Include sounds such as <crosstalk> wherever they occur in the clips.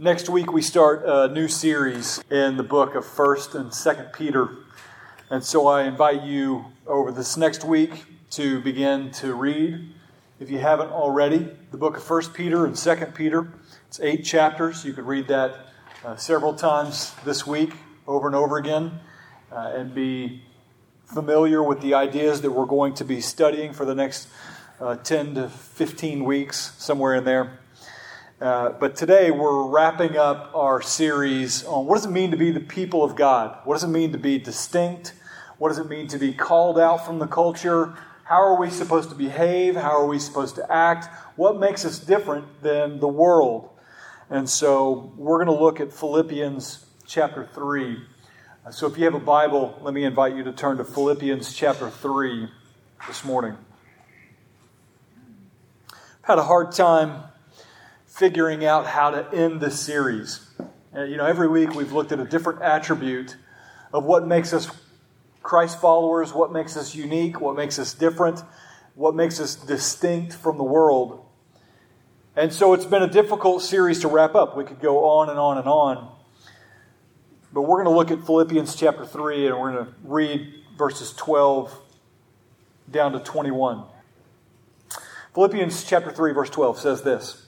Next week we start a new series in the book of 1st and 2nd Peter. And so I invite you over this next week to begin to read, if you haven't already, the book of 1st Peter and 2nd Peter. It's eight chapters. You could read that uh, several times this week, over and over again, uh, and be familiar with the ideas that we're going to be studying for the next uh, 10 to 15 weeks, somewhere in there. Uh, but today we're wrapping up our series on what does it mean to be the people of God? What does it mean to be distinct? What does it mean to be called out from the culture? How are we supposed to behave? How are we supposed to act? What makes us different than the world? And so we're going to look at Philippians chapter 3. Uh, so if you have a Bible, let me invite you to turn to Philippians chapter 3 this morning. I've had a hard time figuring out how to end this series. And, you know, every week we've looked at a different attribute of what makes us Christ followers, what makes us unique, what makes us different, what makes us distinct from the world. And so it's been a difficult series to wrap up. We could go on and on and on. But we're going to look at Philippians chapter 3 and we're going to read verses 12 down to 21. Philippians chapter 3, verse 12 says this.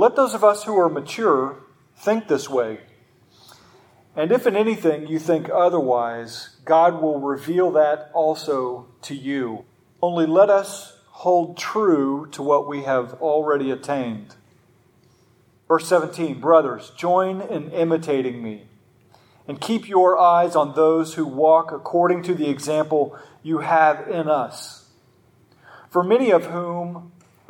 Let those of us who are mature think this way. And if in anything you think otherwise, God will reveal that also to you. Only let us hold true to what we have already attained. Verse 17 Brothers, join in imitating me, and keep your eyes on those who walk according to the example you have in us. For many of whom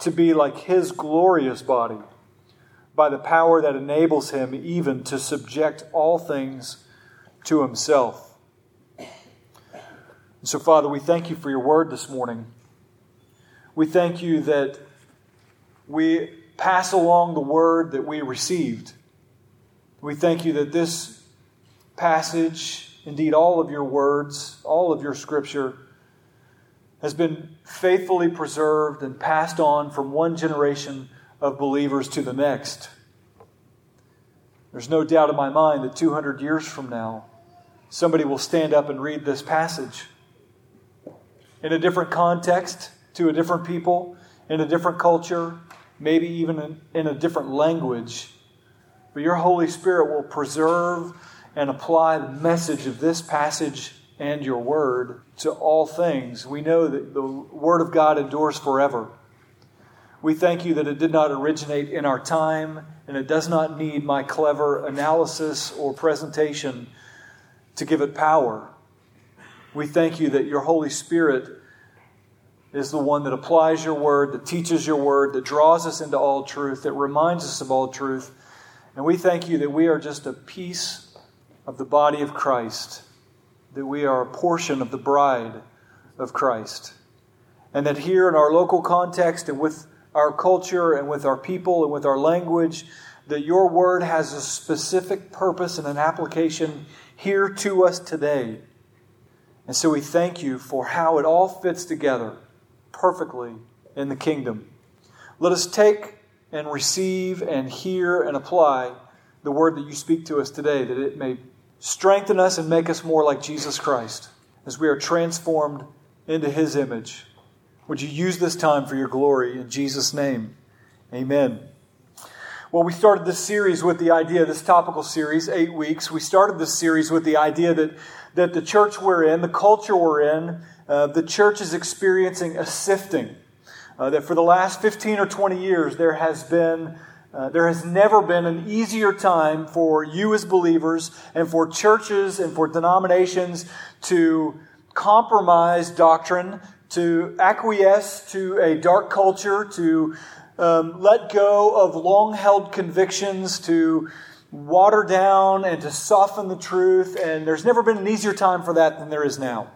to be like his glorious body by the power that enables him even to subject all things to himself. And so, Father, we thank you for your word this morning. We thank you that we pass along the word that we received. We thank you that this passage, indeed all of your words, all of your scripture, has been faithfully preserved and passed on from one generation of believers to the next. There's no doubt in my mind that 200 years from now, somebody will stand up and read this passage in a different context, to a different people, in a different culture, maybe even in, a different language. But your Holy Spirit will preserve and apply the message of this passage and your word to all things. We know that the word of God endures forever. We thank you that it did not originate in our time and it does not need my clever analysis or presentation to give it power. We thank you that your Holy Spirit is the one that applies your word, that teaches your word, that draws us into all truth, that reminds us of all truth. And we thank you that we are just a piece of the body of Christ that we are a portion of the bride of Christ. And that here in our local context and with our culture and with our people and with our language, that your word has a specific purpose and an application here to us today. And so we thank you for how it all fits together perfectly in the kingdom. Let us take and receive and hear and apply the word that you speak to us today, that it may Strengthen us and make us more like Jesus Christ as we are transformed into his image. Would you use this time for your glory in Jesus' name? Amen. Well, we started this series with the idea, this topical series, eight weeks. We started this series with the idea that, that the church we're in, the culture we're in, uh, the church is experiencing a sifting. Uh, that for the last 15 or 20 years, there has been uh, there has never been an easier time for you as believers and for churches and for denominations to compromise doctrine, to acquiesce to a dark culture, to um, let go of long held convictions, to water down and to soften the truth. And there's never been an easier time for that than there is now.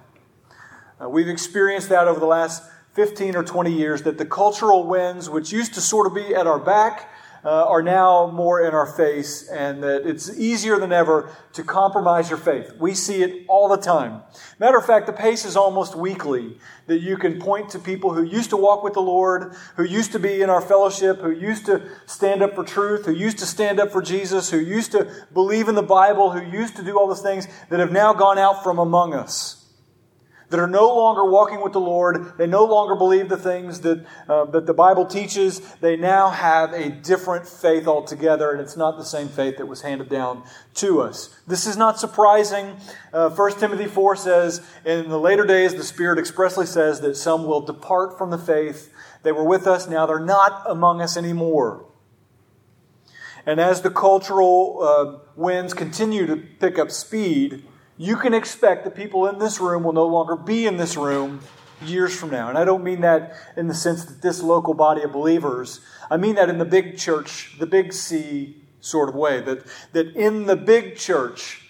Uh, we've experienced that over the last 15 or 20 years, that the cultural winds, which used to sort of be at our back, uh, are now more in our face, and that it's easier than ever to compromise your faith. We see it all the time. Matter of fact, the pace is almost weekly that you can point to people who used to walk with the Lord, who used to be in our fellowship, who used to stand up for truth, who used to stand up for Jesus, who used to believe in the Bible, who used to do all those things that have now gone out from among us that are no longer walking with the Lord. They no longer believe the things that, uh, that the Bible teaches. They now have a different faith altogether, and it's not the same faith that was handed down to us. This is not surprising. Uh, 1 Timothy 4 says, In the later days, the Spirit expressly says that some will depart from the faith. They were with us, now they're not among us anymore. And as the cultural uh, winds continue to pick up speed, you can expect that people in this room will no longer be in this room years from now. And I don't mean that in the sense that this local body of believers, I mean that in the big church, the big C sort of way. That, that in the big church,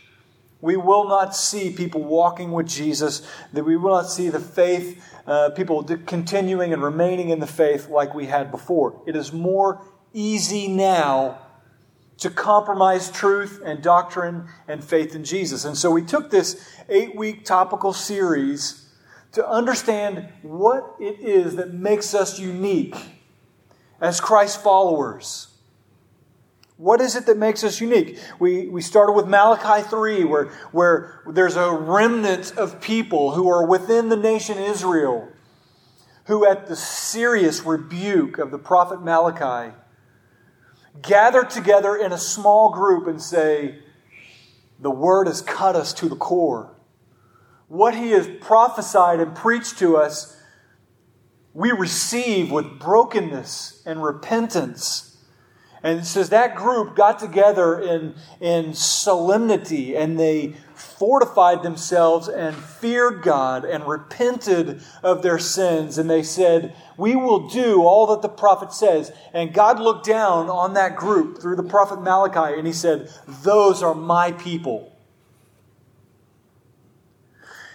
we will not see people walking with Jesus, that we will not see the faith, uh, people continuing and remaining in the faith like we had before. It is more easy now to compromise truth and doctrine and faith in Jesus. And so we took this eight week topical series to understand what it is that makes us unique as Christ followers. What is it that makes us unique? We, we started with Malachi 3, where, where there's a remnant of people who are within the nation Israel, who, at the serious rebuke of the prophet Malachi, gather together in a small group and say, The word has cut us to the core. What he has prophesied and preached to us, we receive with brokenness and repentance. And says that group got together in, in solemnity and they fortified themselves and feared God and repented of their sins. And they said, We will do all that the prophet says. And God looked down on that group through the prophet Malachi and he said, Those are my people.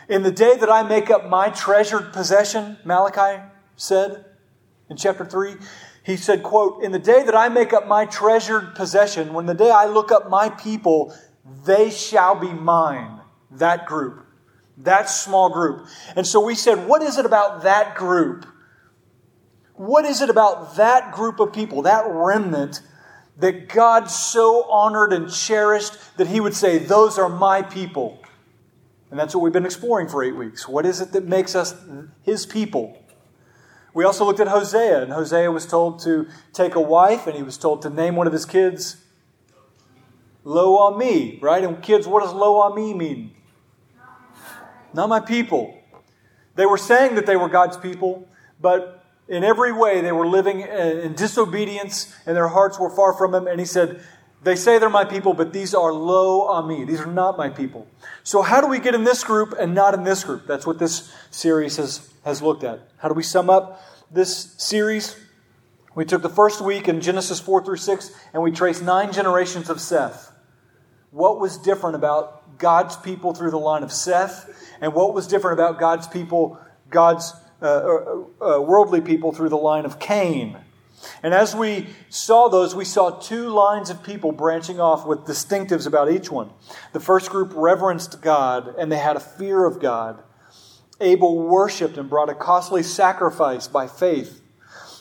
In the day that I make up my treasured possession, Malachi said in chapter 3, he said, quote, In the day that I make up my treasured possession, when the day I look up my people, they shall be mine. That group. That small group. And so we said, what is it about that group? What is it about that group of people, that remnant, that God so honored and cherished that He would say, Those are my people? And that's what we've been exploring for eight weeks. What is it that makes us His people? We also looked at Hosea, and Hosea was told to take a wife, and he was told to name one of his kids Lo Ami, right? And kids, what does Lo Ami mean? Not my people. They were saying that they were God's people, but in every way they were living in disobedience, and their hearts were far from Him. And He said, They say they're my people, but these are Lo Ami. These are not my people. So, how do we get in this group and not in this group? That's what this series has has looked at. How do we sum up this series? We took the first week in Genesis 4 through 6 and we traced nine generations of Seth. What was different about God's people through the line of Seth, and what was different about God's people, God's uh, uh, uh, worldly people through the line of Cain? And as we saw those, we saw two lines of people branching off with distinctives about each one. The first group reverenced God and they had a fear of God. Abel worshiped and brought a costly sacrifice by faith.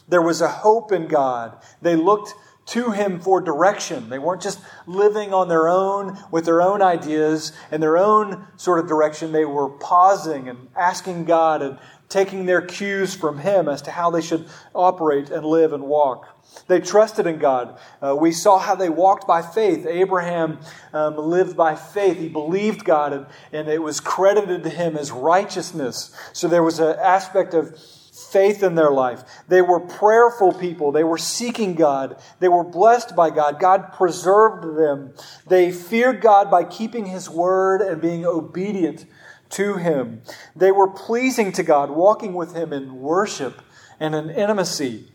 There was a hope in God. They looked to him for direction. They weren't just living on their own with their own ideas and their own sort of direction. They were pausing and asking God, and taking their cues from Him as to how they should operate and live and walk. They trusted in God. Uh, we saw how they walked by faith. Abraham um, lived by faith. He believed God, and, and it was credited to him as righteousness. So there was an aspect of faith in their life. They were prayerful people. They were seeking God. They were blessed by God. God preserved them. They feared God by keeping His word and being obedient to Him. They were pleasing to God, walking with Him in worship and in intimacy.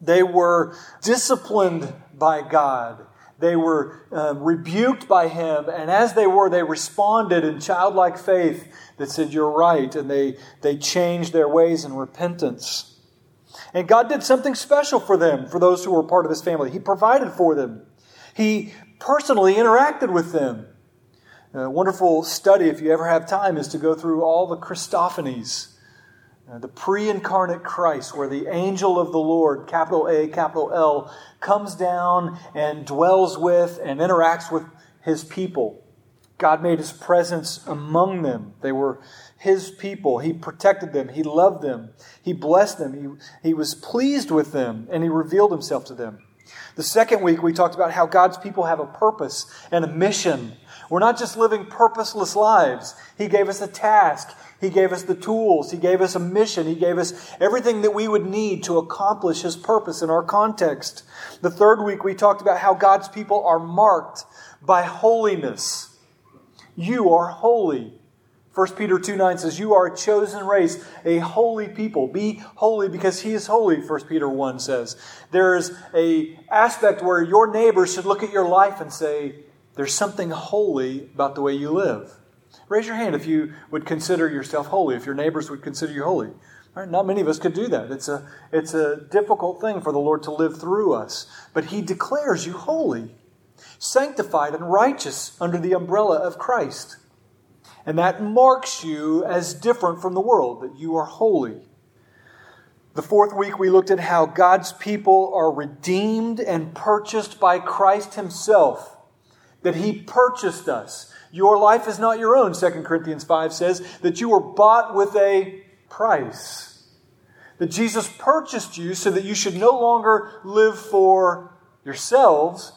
They were disciplined by God. They were um, rebuked by him, and as they were, they responded in childlike faith that said, You're right, and they, they changed their ways in repentance. And God did something special for them, for those who were part of his family. He provided for them, He personally interacted with them. A wonderful study, if you ever have time, is to go through all the Christophanies uh, the pre incarnate Christ, where the angel of the Lord, capital A, capital L, comes down and dwells with and interacts with his people. God made his presence among them. They were his people. He protected them. He loved them. He blessed them. He, he was pleased with them, and he revealed himself to them. The second week, we talked about how God's people have a purpose and a mission. We're not just living purposeless lives. He gave us a task. He gave us the tools. He gave us a mission. He gave us everything that we would need to accomplish His purpose in our context. The third week, we talked about how God's people are marked by holiness. You are holy. 1 Peter 2 9 says, You are a chosen race, a holy people. Be holy because he is holy, 1 Peter 1 says. There's a aspect where your neighbor should look at your life and say, There's something holy about the way you live. Raise your hand if you would consider yourself holy, if your neighbors would consider you holy. Right? Not many of us could do that. It's a, it's a difficult thing for the Lord to live through us. But He declares you holy, sanctified, and righteous under the umbrella of Christ. And that marks you as different from the world, that you are holy. The fourth week, we looked at how God's people are redeemed and purchased by Christ Himself, that He purchased us. Your life is not your own, 2 Corinthians 5 says, that you were bought with a price. That Jesus purchased you so that you should no longer live for yourselves,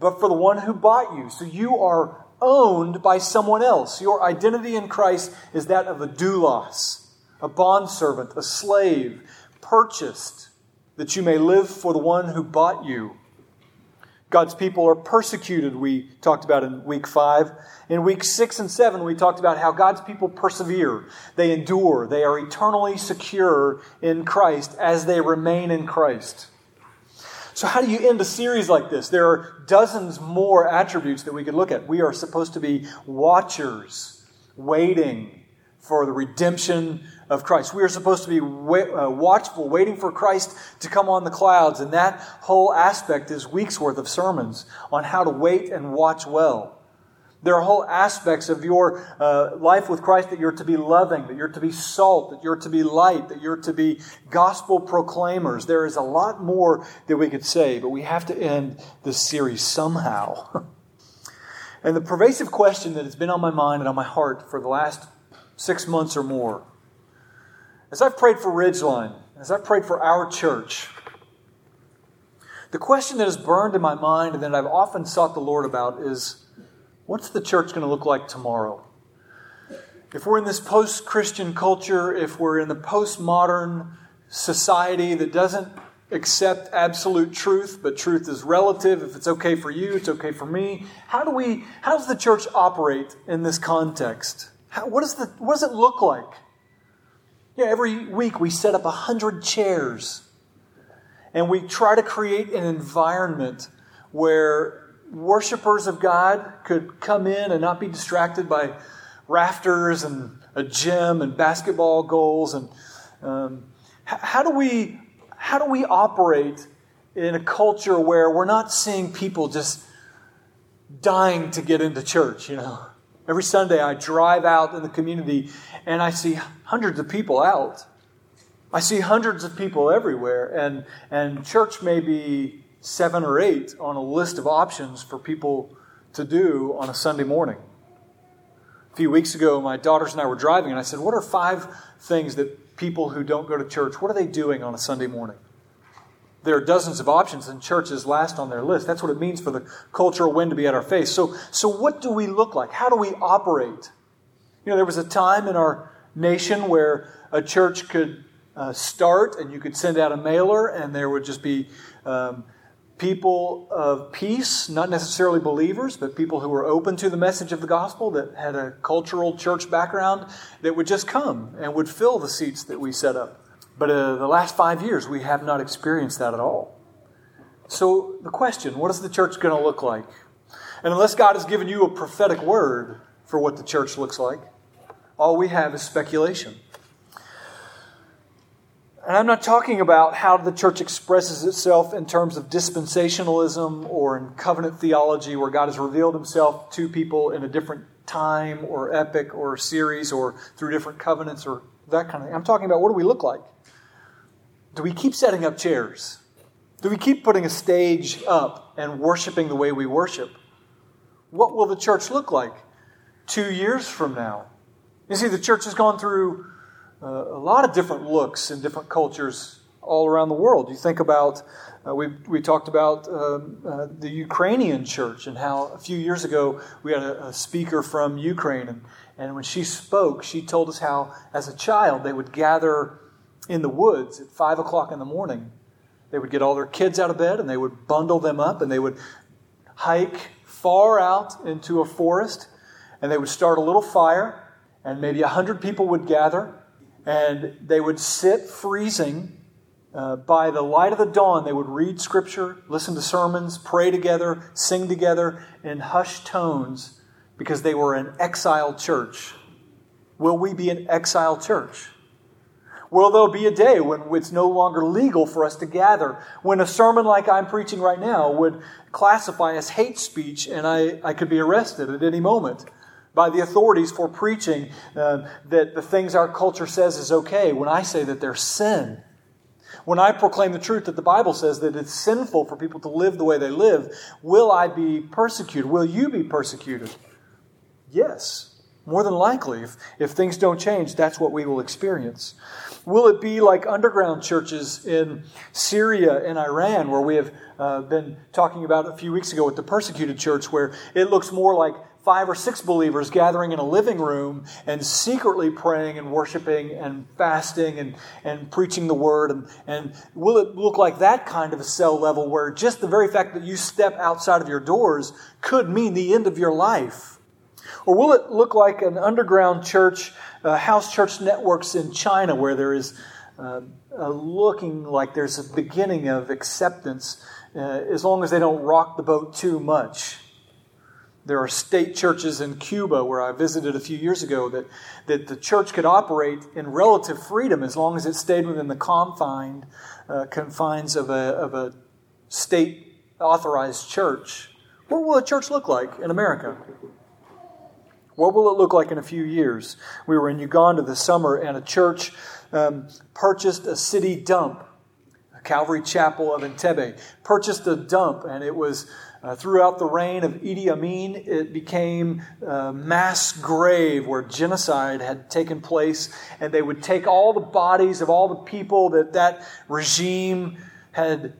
but for the one who bought you. So you are owned by someone else. Your identity in Christ is that of a doulos, a bondservant, a slave, purchased, that you may live for the one who bought you. God's people are persecuted, we talked about in week five. In week six and seven, we talked about how God's people persevere. They endure. They are eternally secure in Christ as they remain in Christ. So, how do you end a series like this? There are dozens more attributes that we could look at. We are supposed to be watchers, waiting for the redemption of Christ. We are supposed to be uh, watchful, waiting for Christ to come on the clouds. And that whole aspect is weeks worth of sermons on how to wait and watch well. There are whole aspects of your uh, life with Christ that you're to be loving, that you're to be salt, that you're to be light, that you're to be gospel proclaimers. There is a lot more that we could say, but we have to end this series somehow. <laughs> and the pervasive question that has been on my mind and on my heart for the last six months or more as I've prayed for Ridgeline, as I've prayed for our church, the question that has burned in my mind and that I've often sought the Lord about is what's the church going to look like tomorrow? If we're in this post Christian culture, if we're in the postmodern society that doesn't accept absolute truth, but truth is relative. If it's okay for you, it's okay for me. How do we? How does the church operate in this context? How, what, is the, what does it look like? Yeah, every week we set up a hundred chairs and we try to create an environment where worshipers of God could come in and not be distracted by rafters and a gym and basketball goals. And um, how do we how do we operate in a culture where we're not seeing people just dying to get into church? You know, every Sunday I drive out in the community and I see hundreds of people out. I see hundreds of people everywhere, and, and church may be seven or eight on a list of options for people to do on a Sunday morning. A few weeks ago, my daughters and I were driving, and I said, What are five things that people who don't go to church, what are they doing on a Sunday morning? There are dozens of options, and churches last on their list. That's what it means for the cultural wind to be at our face. So, so what do we look like? How do we operate? You know, there was a time in our nation where a church could uh, start and you could send out a mailer, and there would just be um, people of peace, not necessarily believers, but people who were open to the message of the gospel that had a cultural church background that would just come and would fill the seats that we set up. But uh, the last five years, we have not experienced that at all. So, the question what is the church going to look like? And unless God has given you a prophetic word for what the church looks like, all we have is speculation. And I'm not talking about how the church expresses itself in terms of dispensationalism or in covenant theology, where God has revealed himself to people in a different time or epic or series or through different covenants or that kind of thing. I'm talking about what do we look like? Do we keep setting up chairs? Do we keep putting a stage up and worshiping the way we worship? What will the church look like two years from now? You see, the church has gone through uh, a lot of different looks in different cultures all around the world. You think about, uh, we, we talked about um, uh, the Ukrainian church and how a few years ago we had a, a, speaker from Ukraine, and, and when she spoke, she told us how, as a child, they would gather in the woods at 5 o'clock in the morning. They would get all their kids out of bed and they would bundle them up and they would hike far out into a forest and they would start a little fire and maybe a hundred people would gather and they would sit freezing uh, by the light of the dawn. They would read scripture, listen to sermons, pray together, sing together in hushed tones because they were an exiled church. Will we be an exiled church? Will there be a day when it's no longer legal for us to gather? When a sermon like I'm preaching right now would classify as hate speech and I, I could be arrested at any moment? by the authorities for preaching uh, that the things our culture says is okay when I say that they're sin. When I proclaim the truth that the Bible says that it's sinful for people to live the way they live, will I be persecuted? Will you be persecuted? Yes. More than likely, if, if things don't change, that's what we will experience. Will it be like underground churches in Syria and Iran, where we have uh, been talking about a few weeks ago with the persecuted church, where it looks more like five or six believers gathering in a living room and secretly praying and worshiping and fasting and, and preaching the word? And, and will it look like that kind of a cell level where just the very fact that you step outside of your doors could mean the end of your life? Or will it look like an underground church, uh, house church networks in China where there is uh, looking like there's a beginning of acceptance uh, as long as they don't rock the boat too much? There are state churches in Cuba where I visited a few years ago that, that the church could operate in relative freedom as long as it stayed within the confined, uh, confines of a, of a state authorized church. What will a church look like in America? What will it look like in a few years? We were in Uganda this summer, and a church um, purchased a city dump. A Calvary Chapel of Entebbe purchased a dump, and it was uh, throughout the reign of Idi Amin, it became a mass grave where genocide had taken place, and they would take all the bodies of all the people that that regime had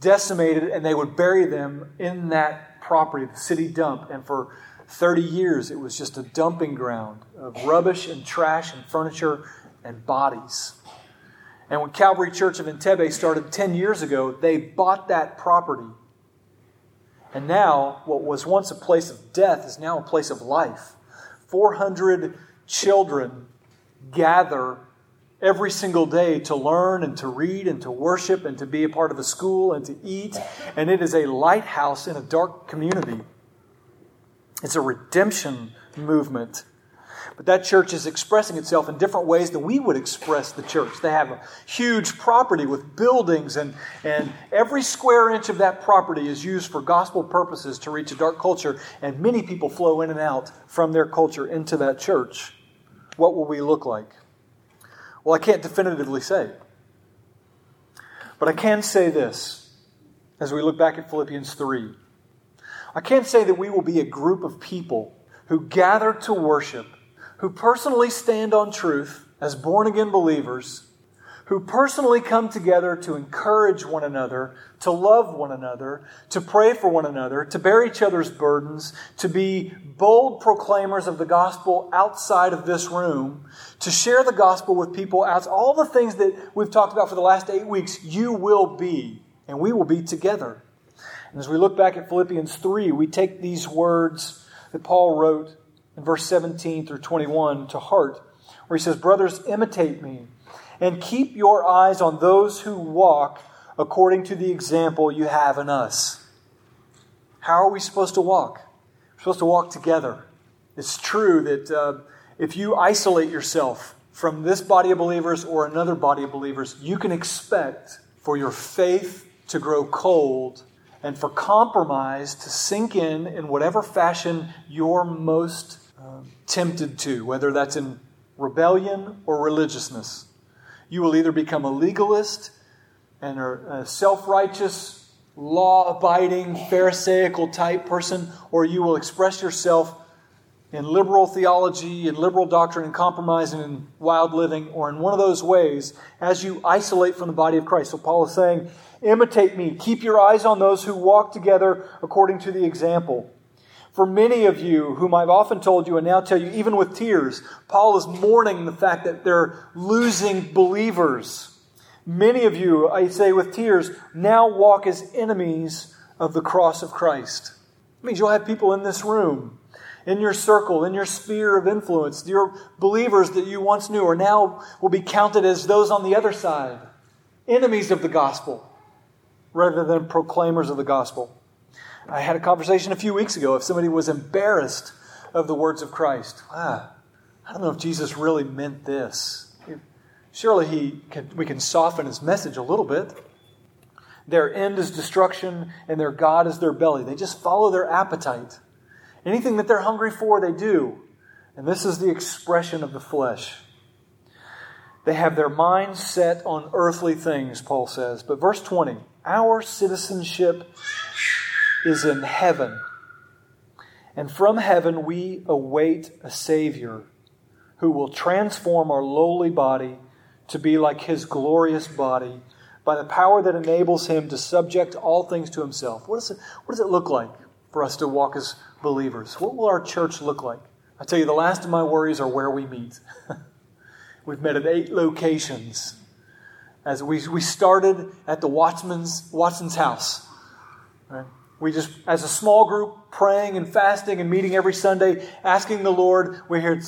decimated, and they would bury them in that property, the city dump. And for 30 years, it was just a dumping ground of rubbish and trash and furniture and bodies. And when Calvary Church of Entebbe started 10 years ago, they bought that property and now, what was once a place of death is now a place of life. 400 children gather every single day to learn and to read and to worship and to be a part of a school and to eat. And it is a lighthouse in a dark community. It's a redemption movement. But that church is expressing itself in different ways than we would express the church. They have a huge property with buildings, and, and every square inch of that property is used for gospel purposes to reach a dark culture, and many people flow in and out from their culture into that church. What will we look like? Well, I can't definitively say. But I can say this as we look back at Philippians 3. I can't say that we will be a group of people who gather to worship who personally stand on truth as born again believers who personally come together to encourage one another, to love one another, to pray for one another, to bear each other's burdens, to be bold proclaimers of the gospel outside of this room, to share the gospel with people out all the things that we've talked about for the last 8 weeks, you will be and we will be together. And as we look back at Philippians 3, we take these words that Paul wrote in verse 17 through 21 to heart, where he says, Brothers, imitate me and keep your eyes on those who walk according to the example you have in us. How are we supposed to walk? We're supposed to walk together. It's true that uh, if you isolate yourself from this body of believers or another body of believers, you can expect for your faith to grow cold and for compromise to sink in in whatever fashion you're most uh, tempted to, whether that's in rebellion or religiousness. You will either become a legalist and a self righteous, law abiding, Pharisaical type person, or you will express yourself in liberal theology and liberal doctrine and compromise and in wild living, or in one of those ways as you isolate from the body of Christ. So Paul is saying, imitate me. Keep your eyes on those who walk together according to the example. For many of you, whom I've often told you and now tell you, even with tears, Paul is mourning the fact that they're losing believers. Many of you, I say with tears, now walk as enemies of the cross of Christ. It means you'll have people in this room, in your circle, in your sphere of influence, your believers that you once knew are now will be counted as those on the other side, enemies of the gospel, rather than proclaimers of the gospel. I had a conversation a few weeks ago if somebody was embarrassed of the words of Christ. Ah, I don't know if Jesus really meant this. Surely he can, we can soften his message a little bit. Their end is destruction, and their God is their belly. They just follow their appetite. Anything that they're hungry for, they do. And this is the expression of the flesh. They have their minds set on earthly things, Paul says. But verse 20 our citizenship is in heaven. And from heaven we await a Savior who will transform our lowly body to be like his glorious body by the power that enables him to subject all things to himself. What, is it, what does it look like for us to walk as believers? What will our church look like? I tell you, the last of my worries are where we meet. <laughs> We've met at eight locations. As we, we started at the Watchman's, Watson's house. Right? We just, as a small group, praying and fasting and meeting every Sunday, asking the Lord, we here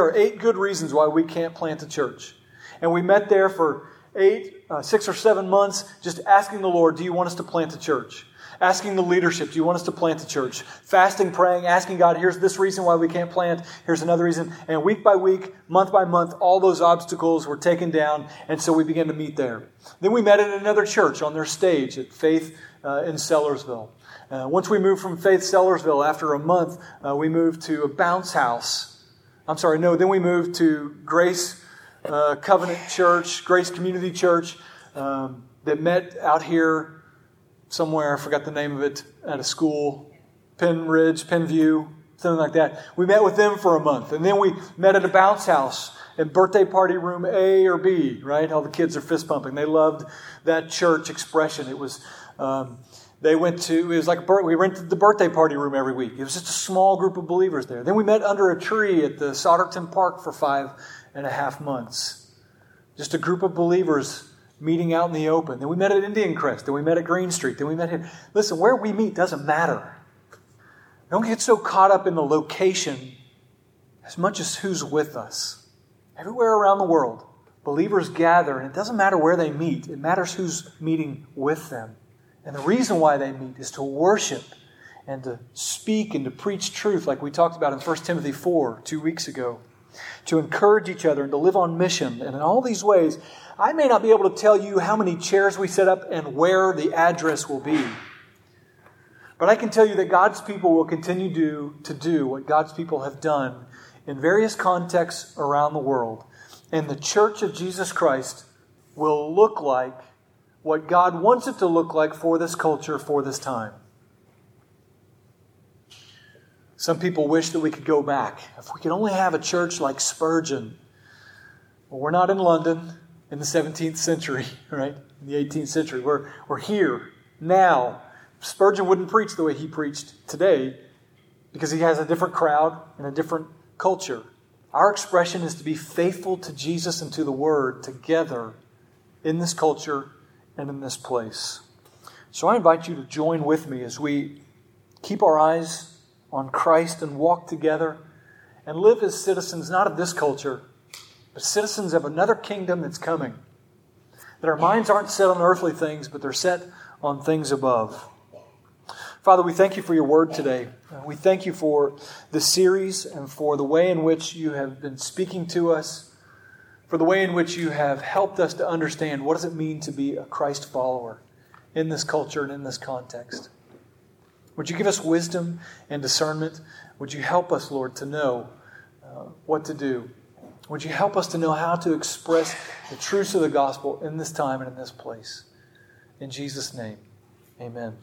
are eight good reasons why we can't plant a church. And we met there for eight, uh, six or seven months, just asking the Lord, do you want us to plant a church? Asking the leadership, do you want us to plant the church? Fasting, praying, asking God, here's this reason why we can't plant, here's another reason. And week by week, month by month, all those obstacles were taken down, and so we began to meet there. Then we met at another church on their stage at Faith uh, in Sellersville. Uh, once we moved from Faith Sellersville, after a month, uh, we moved to a bounce house. I'm sorry, no, then we moved to Grace uh, Covenant Church, Grace Community Church, um, that met out here somewhere. I forgot the name of it at a school, Penn Ridge, Penview, something like that. We met with them for a month, and then we met at a bounce house in birthday party room A or B. Right? All the kids are fist pumping. They loved that church expression. It was. Um, they went to, it was like a, we rented the birthday party room every week. It was just a small group of believers there. Then we met under a tree at the Souderton Park for five and a half months. Just a group of believers meeting out in the open. Then we met at Indian Crest. Then we met at Green Street. Then we met here. Listen, where we meet doesn't matter. Don't get so caught up in the location as much as who's with us. Everywhere around the world, believers gather, and it doesn't matter where they meet, it matters who's meeting with them. And the reason why they meet is to worship and to speak and to preach truth, like we talked about in 1 Timothy 4 two weeks ago, to encourage each other and to live on mission. And in all these ways, I may not be able to tell you how many chairs we set up and where the address will be. But I can tell you that God's people will continue do, to do what God's people have done in various contexts around the world. And the church of Jesus Christ will look like what God wants it to look like for this culture, for this time. Some people wish that we could go back. If we could only have a church like Spurgeon, Well, we're not in London in the 17th century, <laughs> right? In the 18th century. We're, we're here now. Spurgeon wouldn't preach the way he preached today because he has a different crowd and a different culture. Our expression is to be faithful to Jesus and to the Word together in this culture and in this place. So I invite you to join with me as we keep our eyes on Christ and walk together and live as citizens not of this culture, but citizens of another kingdom that's coming. That our minds aren't set on earthly things, but they're set on things above. Father, we thank you for your word today. We thank you for the series and for the way in which you have been speaking to us, for the way in which you have helped us to understand what does it mean to be a Christ follower in this culture and in this context. Would you give us wisdom and discernment? Would you help us, Lord, to know uh, what to do? Would you help us to know how to express the truths of the gospel in this time and in this place? In Jesus' name, amen.